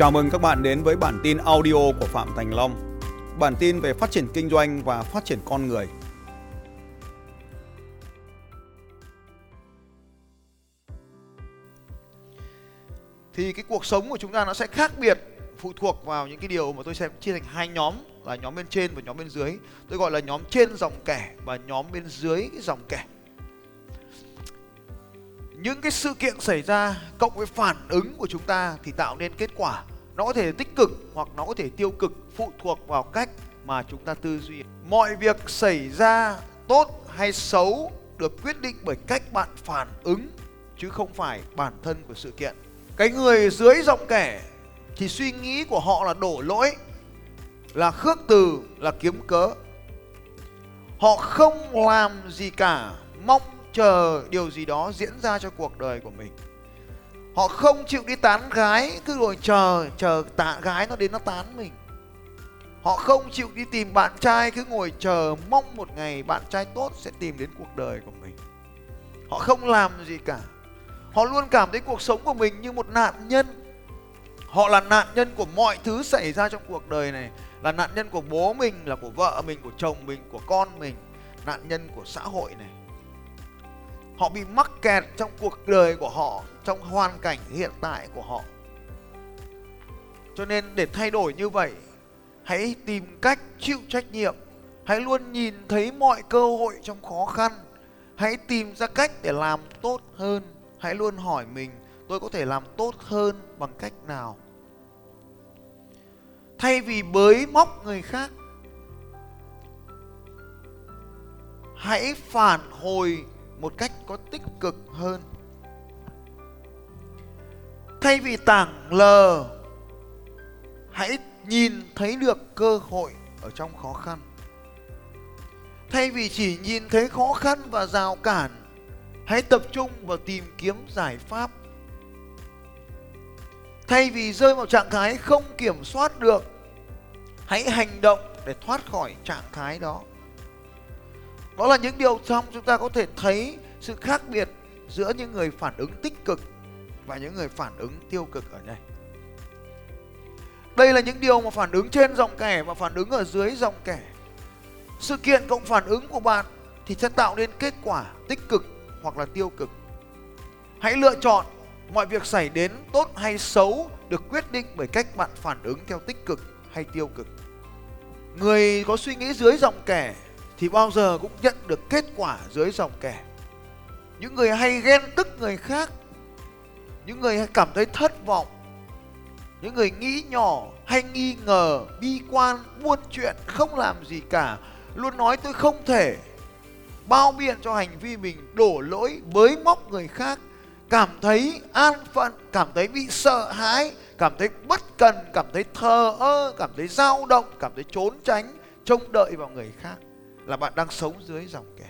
Chào mừng các bạn đến với bản tin audio của Phạm Thành Long. Bản tin về phát triển kinh doanh và phát triển con người. Thì cái cuộc sống của chúng ta nó sẽ khác biệt, phụ thuộc vào những cái điều mà tôi sẽ chia thành hai nhóm, là nhóm bên trên và nhóm bên dưới. Tôi gọi là nhóm trên dòng kẻ và nhóm bên dưới cái dòng kẻ những cái sự kiện xảy ra cộng với phản ứng của chúng ta thì tạo nên kết quả nó có thể tích cực hoặc nó có thể tiêu cực, phụ thuộc vào cách mà chúng ta tư duy. Mọi việc xảy ra tốt hay xấu được quyết định bởi cách bạn phản ứng, chứ không phải bản thân của sự kiện. Cái người dưới dòng kẻ thì suy nghĩ của họ là đổ lỗi, là khước từ, là kiếm cớ. Họ không làm gì cả, mong chờ điều gì đó diễn ra cho cuộc đời của mình họ không chịu đi tán gái, cứ ngồi chờ chờ tạ gái nó đến nó tán mình. Họ không chịu đi tìm bạn trai, cứ ngồi chờ mong một ngày bạn trai tốt sẽ tìm đến cuộc đời của mình. Họ không làm gì cả. Họ luôn cảm thấy cuộc sống của mình như một nạn nhân. Họ là nạn nhân của mọi thứ xảy ra trong cuộc đời này. Là nạn nhân của bố mình, là của vợ mình, của chồng mình, của con mình. Nạn nhân của xã hội này họ bị mắc kẹt trong cuộc đời của họ, trong hoàn cảnh hiện tại của họ. Cho nên để thay đổi như vậy, hãy tìm cách chịu trách nhiệm. Hãy luôn nhìn thấy mọi cơ hội trong khó khăn. Hãy tìm ra cách để làm tốt hơn. Hãy luôn hỏi mình, tôi có thể làm tốt hơn bằng cách nào? Thay vì bới móc người khác, hãy phản hồi một cách có tích cực hơn. Thay vì tảng lờ hãy nhìn thấy được cơ hội ở trong khó khăn. Thay vì chỉ nhìn thấy khó khăn và rào cản, hãy tập trung vào tìm kiếm giải pháp. Thay vì rơi vào trạng thái không kiểm soát được, hãy hành động để thoát khỏi trạng thái đó đó là những điều trong chúng ta có thể thấy sự khác biệt giữa những người phản ứng tích cực và những người phản ứng tiêu cực ở đây. Đây là những điều mà phản ứng trên dòng kẻ và phản ứng ở dưới dòng kẻ. Sự kiện cộng phản ứng của bạn thì sẽ tạo nên kết quả tích cực hoặc là tiêu cực. Hãy lựa chọn mọi việc xảy đến tốt hay xấu được quyết định bởi cách bạn phản ứng theo tích cực hay tiêu cực. Người có suy nghĩ dưới dòng kẻ thì bao giờ cũng nhận được kết quả dưới dòng kẻ. Những người hay ghen tức người khác, những người hay cảm thấy thất vọng, những người nghĩ nhỏ hay nghi ngờ, bi quan, buôn chuyện, không làm gì cả, luôn nói tôi không thể, bao biện cho hành vi mình đổ lỗi bới móc người khác, cảm thấy an phận, cảm thấy bị sợ hãi, cảm thấy bất cần, cảm thấy thờ ơ, cảm thấy dao động, cảm thấy trốn tránh, trông đợi vào người khác là bạn đang sống dưới dòng kẻ.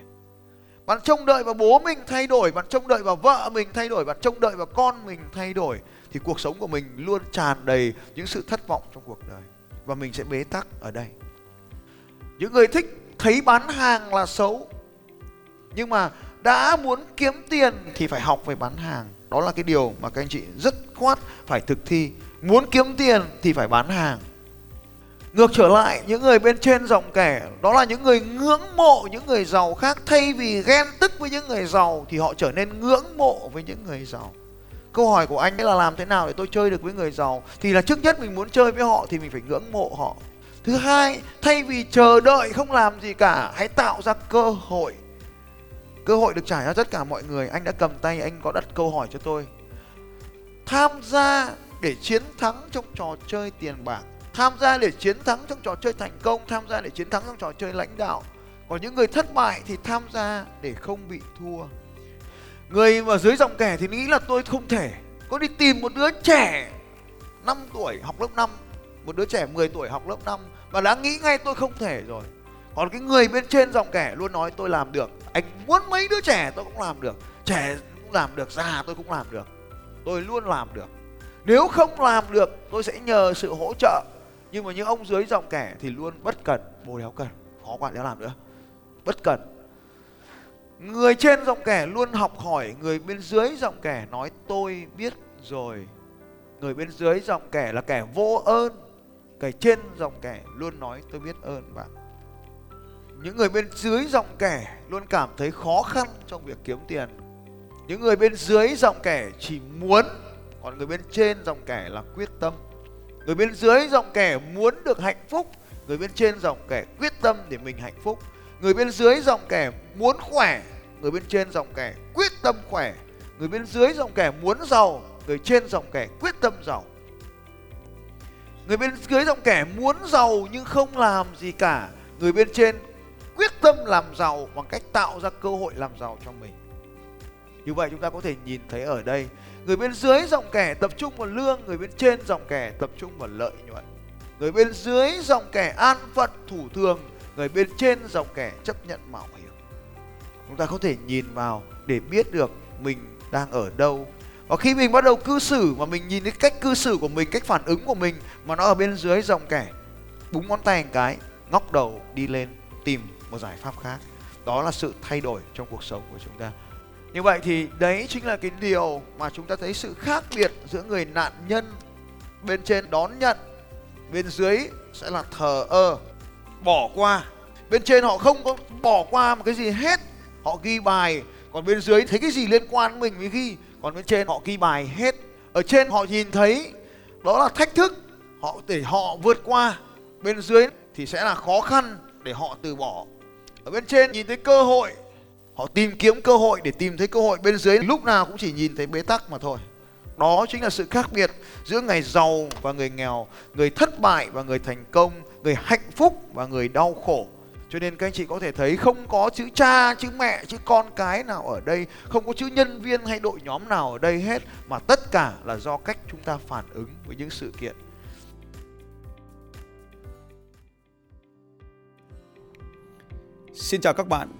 Bạn trông đợi vào bố mình thay đổi, bạn trông đợi vào vợ mình thay đổi, bạn trông đợi vào con mình thay đổi, thì cuộc sống của mình luôn tràn đầy những sự thất vọng trong cuộc đời. Và mình sẽ bế tắc ở đây. Những người thích thấy bán hàng là xấu, nhưng mà đã muốn kiếm tiền thì phải học về bán hàng. Đó là cái điều mà các anh chị rất khoát phải thực thi. Muốn kiếm tiền thì phải bán hàng. Ngược trở lại những người bên trên dòng kẻ Đó là những người ngưỡng mộ những người giàu khác. Thay vì ghen tức với những người giàu Thì họ trở nên ngưỡng mộ với những người giàu. Câu hỏi của anh ấy là làm thế nào để tôi chơi được với người giàu? Thì là trước nhất mình muốn chơi với họ Thì mình phải ngưỡng mộ họ. Thứ hai, thay vì chờ đợi không làm gì cả Hãy tạo ra cơ hội. Cơ hội được trải ra tất cả mọi người. Anh đã cầm tay, anh có đặt câu hỏi cho tôi. Tham gia để chiến thắng trong trò chơi tiền bạc tham gia để chiến thắng trong trò chơi thành công, tham gia để chiến thắng trong trò chơi lãnh đạo. Còn những người thất bại thì tham gia để không bị thua. Người mà dưới dòng kẻ thì nghĩ là tôi không thể. Có đi tìm một đứa trẻ 5 tuổi học lớp 5 một đứa trẻ 10 tuổi học lớp 5 và đã nghĩ ngay tôi không thể rồi. Còn cái người bên trên dòng kẻ luôn nói tôi làm được. Anh muốn mấy đứa trẻ tôi cũng làm được. Trẻ cũng làm được, già tôi cũng làm được. Tôi luôn làm được. Nếu không làm được, tôi sẽ nhờ sự hỗ trợ nhưng mà những ông dưới dòng kẻ thì luôn bất cẩn bồ đéo cần, khó quá đéo làm nữa. Bất cẩn người trên dòng kẻ luôn học hỏi, người bên dưới dòng kẻ nói tôi biết rồi. Người bên dưới dòng kẻ là kẻ vô ơn, kẻ trên dòng kẻ luôn nói tôi biết ơn bạn. Những người bên dưới dòng kẻ luôn cảm thấy khó khăn trong việc kiếm tiền. Những người bên dưới dòng kẻ chỉ muốn, còn người bên trên dòng kẻ là quyết tâm người bên dưới dòng kẻ muốn được hạnh phúc, người bên trên dòng kẻ quyết tâm để mình hạnh phúc. Người bên dưới dòng kẻ muốn khỏe, người bên trên dòng kẻ quyết tâm khỏe. Người bên dưới dòng kẻ muốn giàu, người trên dòng kẻ quyết tâm giàu. Người bên dưới dòng kẻ muốn giàu nhưng không làm gì cả, người bên trên quyết tâm làm giàu bằng cách tạo ra cơ hội làm giàu cho mình như vậy chúng ta có thể nhìn thấy ở đây, người bên dưới dòng kẻ tập trung vào lương, người bên trên dòng kẻ tập trung vào lợi nhuận. Người bên dưới dòng kẻ an phận thủ thường, người bên trên dòng kẻ chấp nhận mạo hiểm. Chúng ta có thể nhìn vào để biết được mình đang ở đâu. Và khi mình bắt đầu cư xử mà mình nhìn thấy cách cư xử của mình, cách phản ứng của mình, mà nó ở bên dưới dòng kẻ búng ngón tay một cái, ngóc đầu đi lên tìm một giải pháp khác. Đó là sự thay đổi trong cuộc sống của chúng ta như vậy thì đấy chính là cái điều mà chúng ta thấy sự khác biệt giữa người nạn nhân bên trên đón nhận, bên dưới sẽ là thờ ơ, bỏ qua. Bên trên họ không có bỏ qua một cái gì hết, họ ghi bài. Còn bên dưới thấy cái gì liên quan mình mới ghi, còn bên trên họ ghi bài hết. Ở trên họ nhìn thấy đó là thách thức, họ để họ vượt qua. Bên dưới thì sẽ là khó khăn để họ từ bỏ. Ở bên trên nhìn thấy cơ hội họ tìm kiếm cơ hội để tìm thấy cơ hội bên dưới. Lúc nào cũng chỉ nhìn thấy bế tắc mà thôi. Đó chính là sự khác biệt giữa người giàu và người nghèo, người thất bại và người thành công, người hạnh phúc và người đau khổ. Cho nên các anh chị có thể thấy không có chữ cha, chữ mẹ, chữ con cái nào ở đây, không có chữ nhân viên hay đội nhóm nào ở đây hết, mà tất cả là do cách chúng ta phản ứng với những sự kiện. Xin chào các bạn